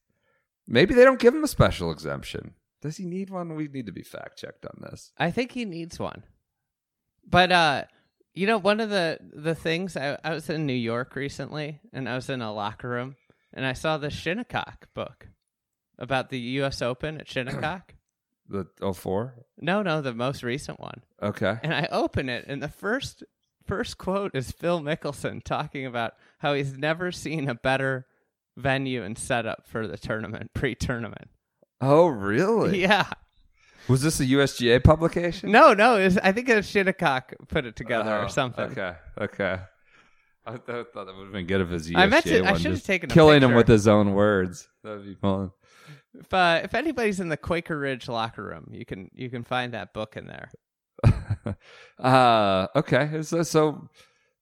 maybe they don't give him a special exemption. Does he need one? We need to be fact checked on this. I think he needs one. But uh you know, one of the the things I, I was in New York recently, and I was in a locker room, and I saw the Shinnecock book about the U.S. Open at Shinnecock. The 04? no, no, the most recent one. Okay. And I open it, and the first first quote is Phil Mickelson talking about how he's never seen a better venue and setup for the tournament, pre-tournament. Oh, really? Yeah. Was this a USGA publication? No, no, was, I think it was Shinnecock put it together Oh, or something. Okay, okay. I th- thought that would have been good if his USGA I meant to- I should have taken a killing him with his own words. That would be fun. If uh, if anybody's in the Quaker Ridge locker room, you can you can find that book in there. [laughs] uh, okay, so, so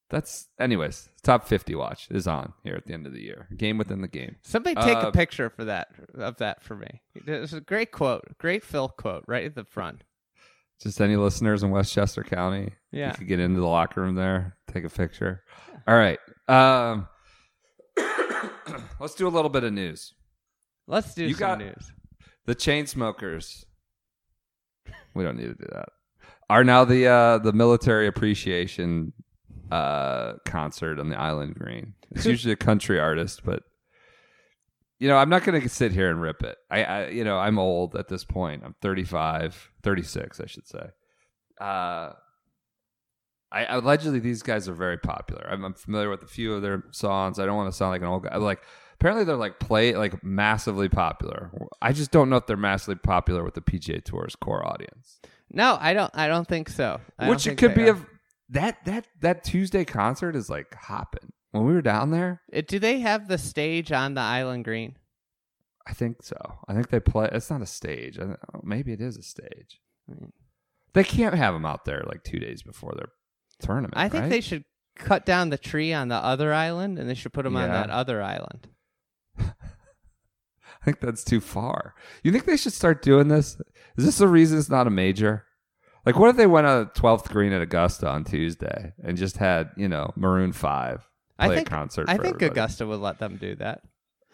that's anyways. Top fifty watch is on here at the end of the year. Game within the game. Somebody take Uh, a picture for that of that for me. It's a great quote, great Phil quote right at the front. Just any listeners in Westchester County, Yeah. you could get into the locker room there, take a picture. All right. Um, [coughs] let's do a little bit of news. Let's do You some got- news. The Chainsmokers. We don't need to do that. Are now the uh, the military appreciation uh, concert on the Island Green. It's [laughs] usually a country artist, but you know, I'm not going to sit here and rip it. I, I, you know, I'm old at this point. I'm 35, 36, I should say. Uh, I allegedly these guys are very popular. I'm, I'm familiar with a few of their songs. I don't want to sound like an old guy. Like apparently they're like play like massively popular. I just don't know if they're massively popular with the PGA Tour's core audience. No, I don't. I don't think so. I Which it could be of that that that Tuesday concert is like hopping. When we were down there, Uh, Do they have the stage on the Island Green? I think so. I think they play. It's not a stage. I don't maybe it is a stage. They can't have them out there like two days before their tournament. I think right? they should cut down the tree on the other island, and they should put them on that other island. [laughs] I think that's too far. You think they should start doing this? Is this the reason it's not a major? Like, what if they went on 12th green at Augusta on Tuesday and just had, you know, Maroon 5 play I think a concert I think everybody? Augusta would let them do that.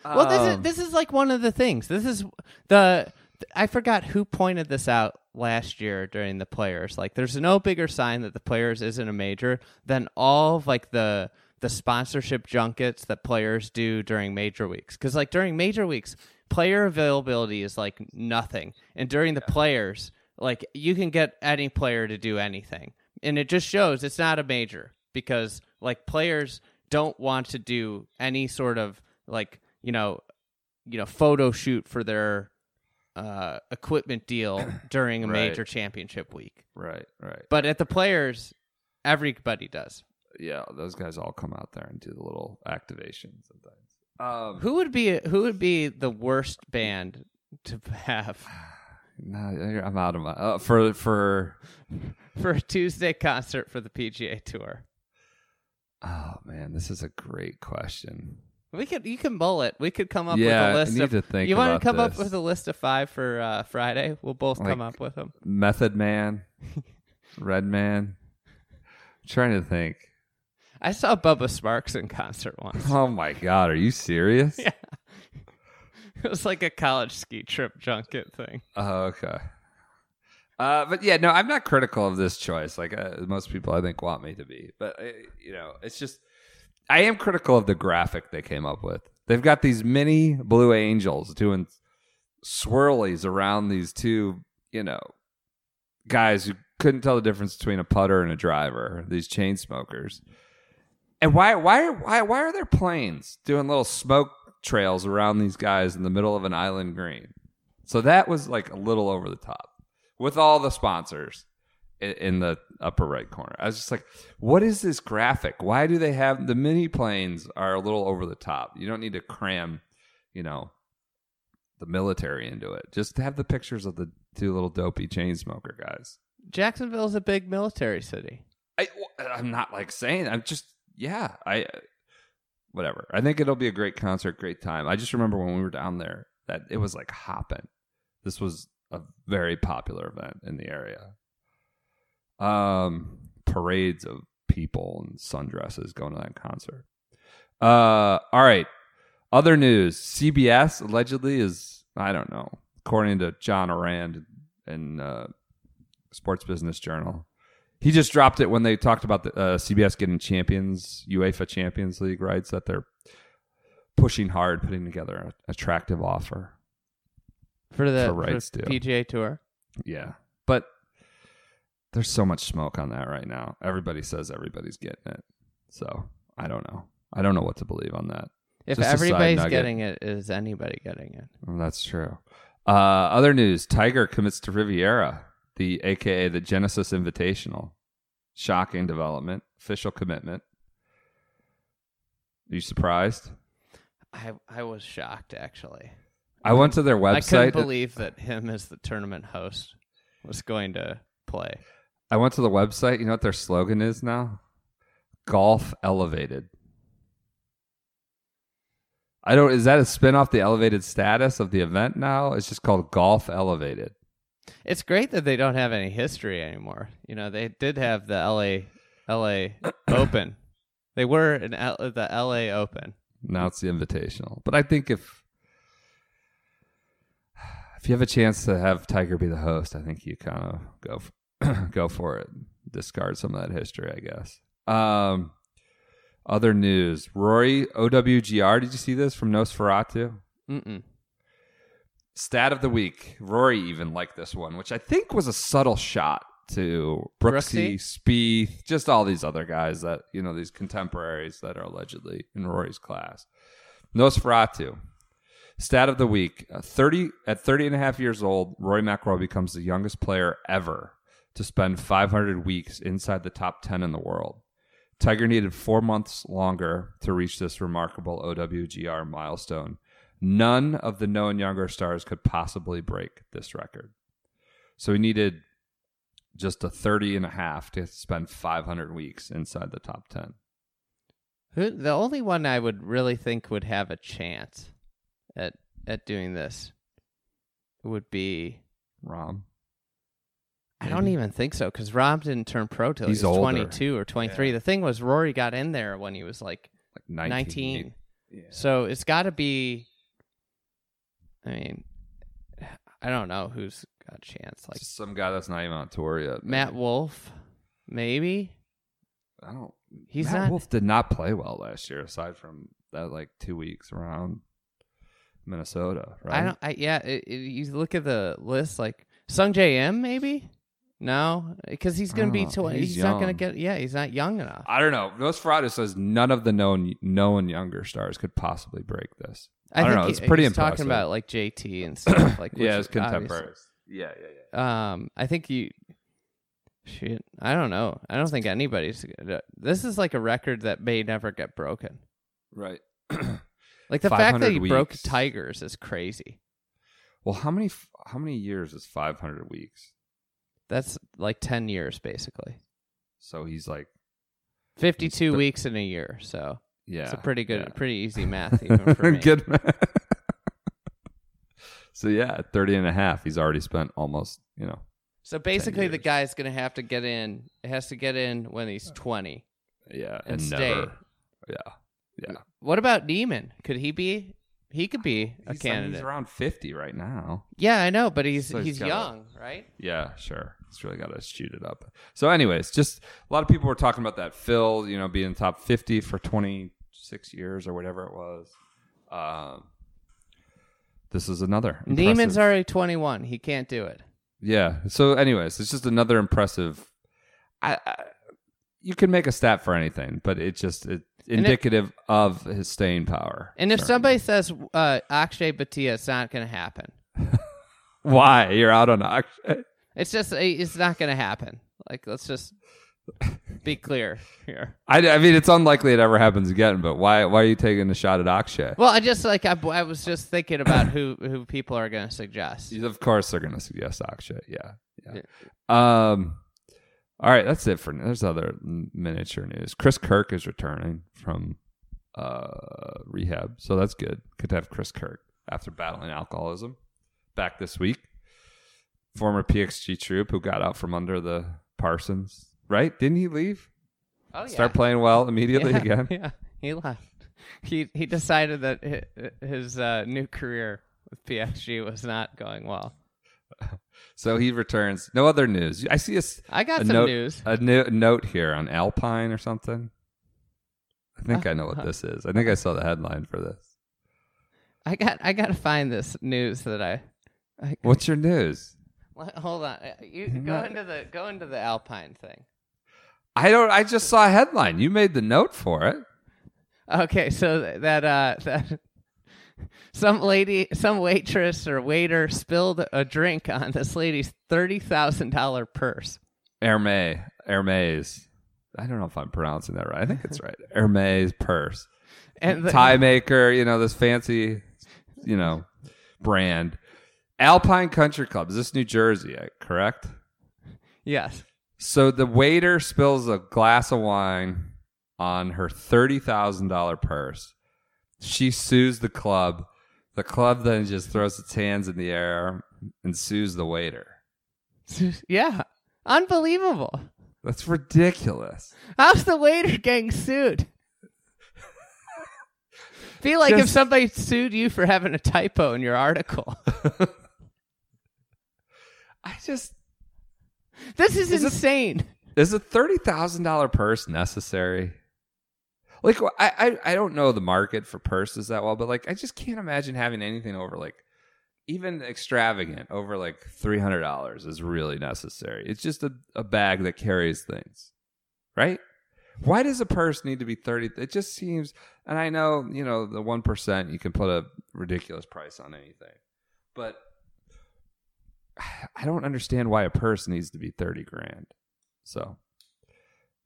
Well, this is Um, this is like one of the things. This is the I forgot who pointed this out last year during the players. Like, there's no bigger sign that the players isn't a major than all of like the the sponsorship junkets that players do during major weeks. Because like during major weeks, player availability is like nothing, and during the players, like you can get any player to do anything, and it just shows it's not a major because like players don't want to do any sort of like you know you know photo shoot for their uh, equipment deal [coughs] during a Right. major championship week. Right, right. But at the players, everybody does. Yeah, those guys all come out there and do the little activations and things. Um, Who would be who would be the worst band to have [sighs] no, I'm out of my uh, for for. [laughs] for a Tuesday concert for the PGA Tour? Oh man, this is a great question. We could you can bowl it. We could come up Yeah, with a list need of. to think you want to come up with a list of five for uh, Friday? We'll both come up with them. Method Man, [laughs] Red Man. I'm trying to think. I saw Bubba Sparxxx in concert once. Oh my god, are you serious? [laughs] Yeah. [laughs] It was like a college ski trip junket thing. Oh, okay. Uh, but yeah, no, I'm not critical of this choice. Like uh, most people, I think want me to be. But uh, you know, it's just I am critical of the graphic they came up with. They've got these mini blue angels doing swirlies around these two, you know, guys who couldn't tell the difference between a putter and a driver. These Chainsmokers. And why why why why are there planes doing little smoke trails around these guys in the middle of an island green? So that was like a little over the top with all the sponsors i- in the upper right corner. I was just like, what is this graphic? Why do they have the mini planes are a little over the top? You don't need to cram, you know, the military into it. Just have the pictures of the two little dopey Chainsmoker guys. Jacksonville's a big military city. I, I'm not like saying. I'm just yeah. I whatever. I think it'll be a great concert, great time. I just remember when we were down there that it was like hopping. This was a very popular event in the area. Um, parades of people and sundresses going to that concert. Uh, all right. Other news: CBS allegedly is I don't know, according to John Ourand in uh, Sports Business Journal. He just dropped it when they talked about the uh, CBS getting Champions UEFA Champions League rights that they're pushing hard, putting together an attractive offer. For the For rights for. PGA Tour. Yeah, but there's so much smoke on that right now. Everybody says everybody's getting it, so I don't know. I don't know what to believe on that. If Just everybody's getting it, is anybody getting it? Well, that's true. Uh, other news: Tiger commits to Riviera, the AKA the Genesis Invitational. Shocking development. Official commitment. Are you surprised? I I was shocked actually. I went to their website. I couldn't believe that him as the tournament host was going to play. I went to the website. You know what their slogan is now? Golf Elevated. I don't. Is that a spin off the elevated status of the event now? It's just called Golf Elevated. It's great that they don't have any history anymore. You know, they did have the LA LA [coughs] Open. They were in L- the LA Open. Now it's the Invitational. But I think if if you have a chance to have Tiger be the host, I think you kind of go f- [coughs] go for it. Discard some of that history, I guess. Um, other news: Rory OWGR. Did you see this from Nosferatu? Mm-mm. Stat of the week. Rory even liked this one, which I think was a subtle shot to Brooksy? Spieth, just all these other guys that you know, these contemporaries that are allegedly in Rory's class. Nosferatu. Stat of the week: uh, thirty at 30 and a half years old, Rory McIlroy becomes the youngest player ever to spend 500 weeks inside the top 10 in the world. Tiger needed four months longer to reach this remarkable OWGR milestone. None of the known younger stars could possibly break this record. So he needed just a 30 and a half to spend 500 weeks inside the top 10. Who, the only one I would really think would have a chance at at doing this would be Rahm. I don't even think so because Rahm didn't turn pro till He's he was older. 22 or 23. The thing was Rory got in there when he was like Like 19. 19. Yeah. So it's got to be. I mean, [sighs] I don't know who's got a chance. Like Just some guy that's not even on tour yet. Matt Wolff, maybe. I don't. He's Matt not- Wolff did not play well last year, aside from that like two weeks around Minnesota. Right? I don't. I yeah. It, it, you look at the list, like Sungjae Im, maybe. No, because he's gonna be Oh, twenty. he's He's, not gonna get. Yeah, he's not young enough. I don't know. Nosferatu says none of the known known younger stars could possibly break this. I, don't think know. he- It's pretty he's impressive. talking about like JT and stuff. Like [clears throat] yeah, it's contemporaries. Yeah, yeah, yeah. Um, I think you. Shit, I don't know. I don't think anybody's. This is like a record that may never get broken. Right. [clears throat] Like the fact that 500 he broke. Tigers is crazy. well, how many how many years is five hundred weeks? That's like ten years basically. So he's like, Fifty-two He's th- weeks in a year, so yeah, it's a pretty good, yeah. pretty easy math [laughs] even for me. Good man. [laughs] so yeah, at 30 and a half, he's already spent almost, you know, So basically, the years. guy's gonna have to get in. It has to get in when he's twenty. yeah, And and, stay. never. Yeah. Yeah. What about Niemann? Could he be? He could be a He's, candidate. he's around 50 right now. yeah, I know, but he's So he's he's gotta- young, right? Yeah, sure. He's really got to shoot it up. So, anyways, just a lot of people were talking about that Phil, you know, being top 50 for 26 years or whatever it was. Um, this is another. Niemann's impressive- already twenty-one. He can't do it. Yeah. So, anyways, it's just another impressive. I, I you can make a stat for anything, but it's just it, it- indicative of his staying power. And if certainly. somebody says uh, Akshay Bhatia, it's not going to happen. [laughs] why you're out on Akshay, It's just it's not going to happen. Like let's just be clear here. I, I mean, it's unlikely it ever happens again. But why why are you taking a shot at Akshay? Well, I just like I, I was just thinking about who who people are going to suggest. Of course, they're going to suggest Akshay. Yeah, yeah. Um, all right, that's it for. There's other miniature news. Chris Kirk is returning from uh rehab, so that's good. Good to have Chris Kirk after battling alcoholism back this week. Former PXG troop who got out from under the Parsons, right? Didn't he leave? Oh yeah. Start playing well immediately [laughs] yeah, again. Yeah, he left. He he decided that his uh, new career with PXG was not going well. [laughs] So he returns. No other news. I see a, I got a some note, news. A no- note here on Alpine or something. I think I know Uh-huh. what this is. I think I saw the headline for this. I got I got to find this news that I. I What's your news? Hold on. Uh, You go into the go into the Alpine thing. I don't. I just saw a headline. You made the note for it. Okay, so that uh that [laughs] some lady, some waitress or waiter spilled a drink on this lady's thirty thousand dollar purse. Hermes. Hermes. I don't know if I'm pronouncing that right. I think it's right. Hermes purse. And the, Tie maker. You know this fancy, you know, brand. Alpine Country Club. Is this New Jersey? uh, Correct. yes, So the waiter spills a glass of wine on her $30,000 purse. She sues the club. The club then just throws its hands in the air and sues the waiter. [laughs] yeah. Unbelievable. That's ridiculous. How's the waiter getting sued? [laughs] Feel like if somebody sued you for having a typo in your article. [laughs] I just This is, Is insane. is a thirty thousand dollar purse necessary? Like I, I I don't know the market for purses that well, but like I just can't imagine having anything over like even extravagant over like three hundred dollars is really necessary. It's just a, a bag that carries things, right? Why does a purse need to be thirty? It just seems, and I know you know the one percent you can put a ridiculous price on anything, but [sighs] I don't understand why a purse needs to be thirty grand. So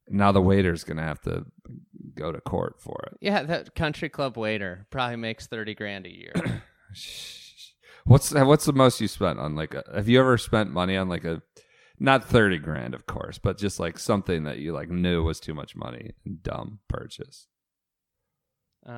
now the waiter's gonna have to go to court for it. Yeah, that country club waiter probably makes 30 grand a year. [clears throat] What's what's the most you spent on like a? Have you ever spent money on like a? Not thirty grand, of course, but just like something that you like knew was too much money and dumb purchase. Um,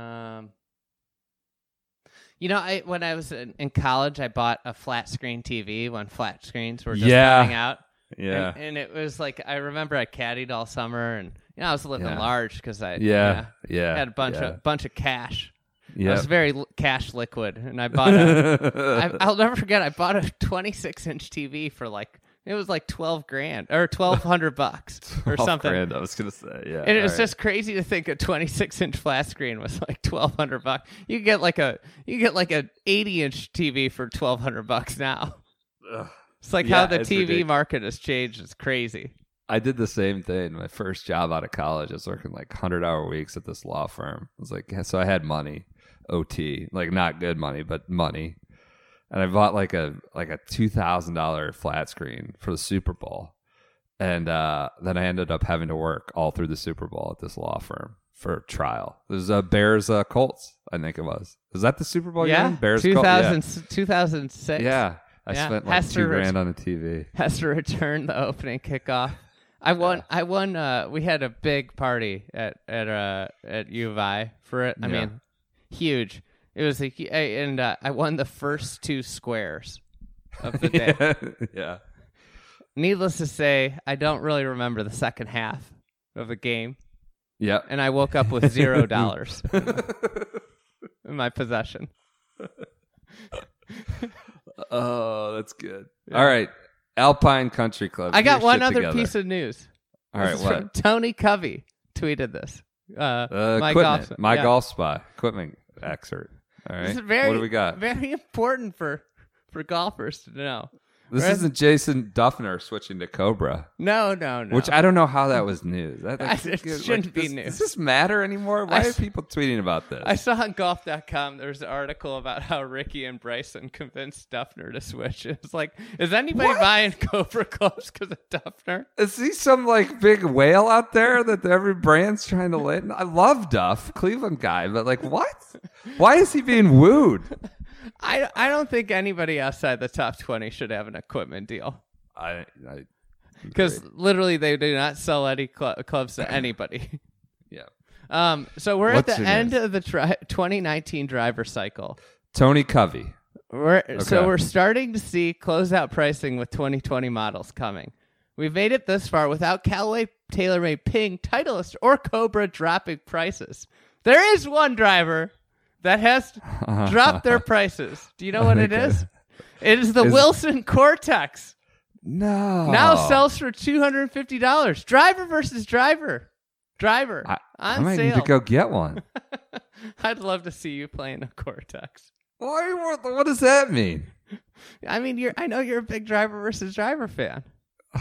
you know, I when I was in, in college, I bought a flat screen TV when flat screens were just Yeah. coming out. Yeah, And, and it was like I remember I caddied all summer, and you know I was living Yeah. large because I yeah, yeah. had a bunch yeah. of bunch of cash. I was very l- cash liquid, and I bought a. [laughs] I, I'll never forget. I bought a 26 inch TV for like it was like 12 grand or 1200 bucks [laughs] or something. grand, I was gonna say, yeah. And it was right. just crazy to think a 26 inch flat screen was like 1200 bucks. You get like a you get like a 80 inch TV for 1200 bucks now. Ugh. It's like Yeah, how the TV ridiculous. market has changed. It's crazy. I did the same thing. My first job out of college, I was working like hundred hour weeks at this law firm. I was like, so I had money, OT, like not good money, but money, and I bought like a like a two thousand dollar flat screen for the Super Bowl, and uh, then I ended up having to work all through the Super Bowl at this law firm for trial. It was uh, Bears uh, Colts, I think it was. Was that the Super Bowl? yeah, game? Bears Colts. 2000, 2006. Yeah. yeah. I Yeah. spent like Hester two grand on a TV. has to return the opening kickoff. I won. I won. Uh, we had a big party at at uh at U of I for it. I Yeah. mean, huge. It was like, and uh, I won the first two squares of the [laughs] day. yeah. Needless to say, I don't really remember the second half of the game, Yep. and I woke up with zero [laughs] dollars in my possession. [laughs] Oh, that's good. All right. Alpine Country Club. I got one other together. piece of news. All right, This is from what? Tony Covey tweeted this. Uh, Uh, my golf, my yeah. golf spy. Equipment excerpt. All right. This is very, what do we got? Very [laughs] important for for golfers to know. This Right. isn't Jason Dufner switching to Cobra, No, no, no. which I don't know how that was news. That, [laughs] it like, shouldn't be does- news. Does this matter anymore? Why I are people tweeting about this? I saw on golf.com there was an article about how Rickie and Bryson convinced Dufner to switch. It's like, is anybody What? buying Cobra clubs because of Dufner? Is he some like big whale out there that every brand's trying to land? I love Duff, Cleveland guy, but like, what? Why is he being wooed? I, I don't think anybody outside the top 20 should have an equipment deal I, I because literally they do not sell any cl- clubs to anybody. [laughs] yeah. Um, so we're What's at the end news? of the tri- 2019 driver cycle. Tony Covey. We're, So we're starting to see closeout pricing with 2020 models coming. We've made it this far without Callaway, TaylorMade, Ping, Titleist, or Cobra dropping prices. There is one driver that has [laughs] dropped their prices. Do you know what it is? It is the Is- Wilson Cortex. No. Now sells for two hundred and fifty dollars. Driver versus driver. Driver I, I might sale. need to go get one. [laughs] I'd love to see you playing a Cortex. Why? What, what does that mean? [laughs] I mean, you're. I know you're a big driver versus driver fan.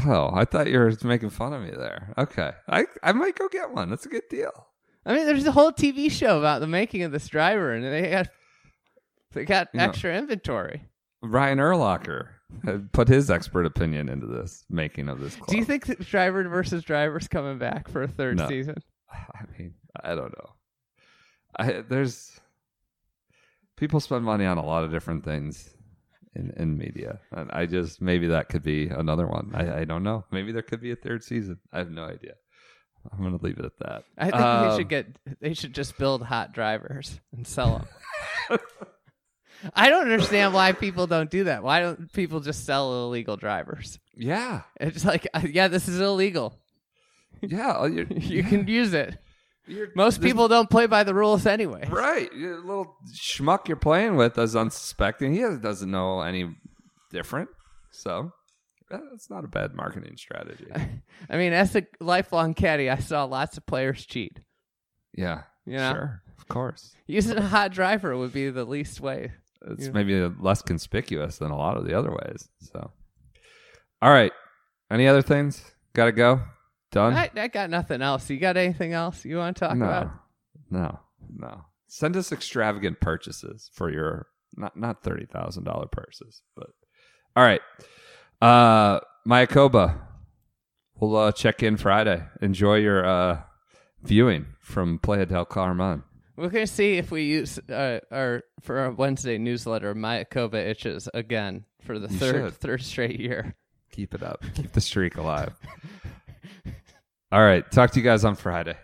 Oh, I thought you were making fun of me there. Okay, I I might go get one. That's a good deal. I mean, there's a whole TV show about the making of this driver, and they got they got No. extra inventory. Ryan Erlocker uh, put his expert opinion into this making of this club. Do you think that driver versus driver's coming back for a third No. season? [sighs] I mean, I don't know. I there's people spend money on a lot of different things in in media, and I just maybe that could be another one. I I don't know. Maybe there could be a third season. I have no idea. I'm gonna leave it at that. I think Um, they should get. They should just build hot drivers and sell [laughs] them. I don't understand why people don't do that. Why don't people just sell illegal drivers? Yeah, It's like, uh, yeah, this is illegal. yeah. uh, [laughs] You can use it. you're- Most people don't play by the rules anyway. right? Little schmuck you're playing with is unsuspecting. He doesn't know any different, so uh, it's not a bad marketing strategy. [laughs] I mean, as a lifelong caddy, I saw lots of players cheat. Yeah, Yeah. sure, of course. Using a hot driver would be the least way. It's Yeah. maybe less conspicuous than a lot of the other ways. So, all right. Any other things? Got to go. Done. I, I got nothing else. You got anything else you want to talk no, about? no, no. Send us extravagant purchases for your not not thirty thousand dollar purses, but all right. Uh, Mayakoba, we'll uh, check in Friday. Enjoy your uh, viewing from Playa del Carmen. We're gonna see if we use uh, our for our Wednesday newsletter. Mayakoba itches again for the You third should. third straight year. Keep it up. Keep the streak alive. [laughs] All right. Talk to you guys on Friday.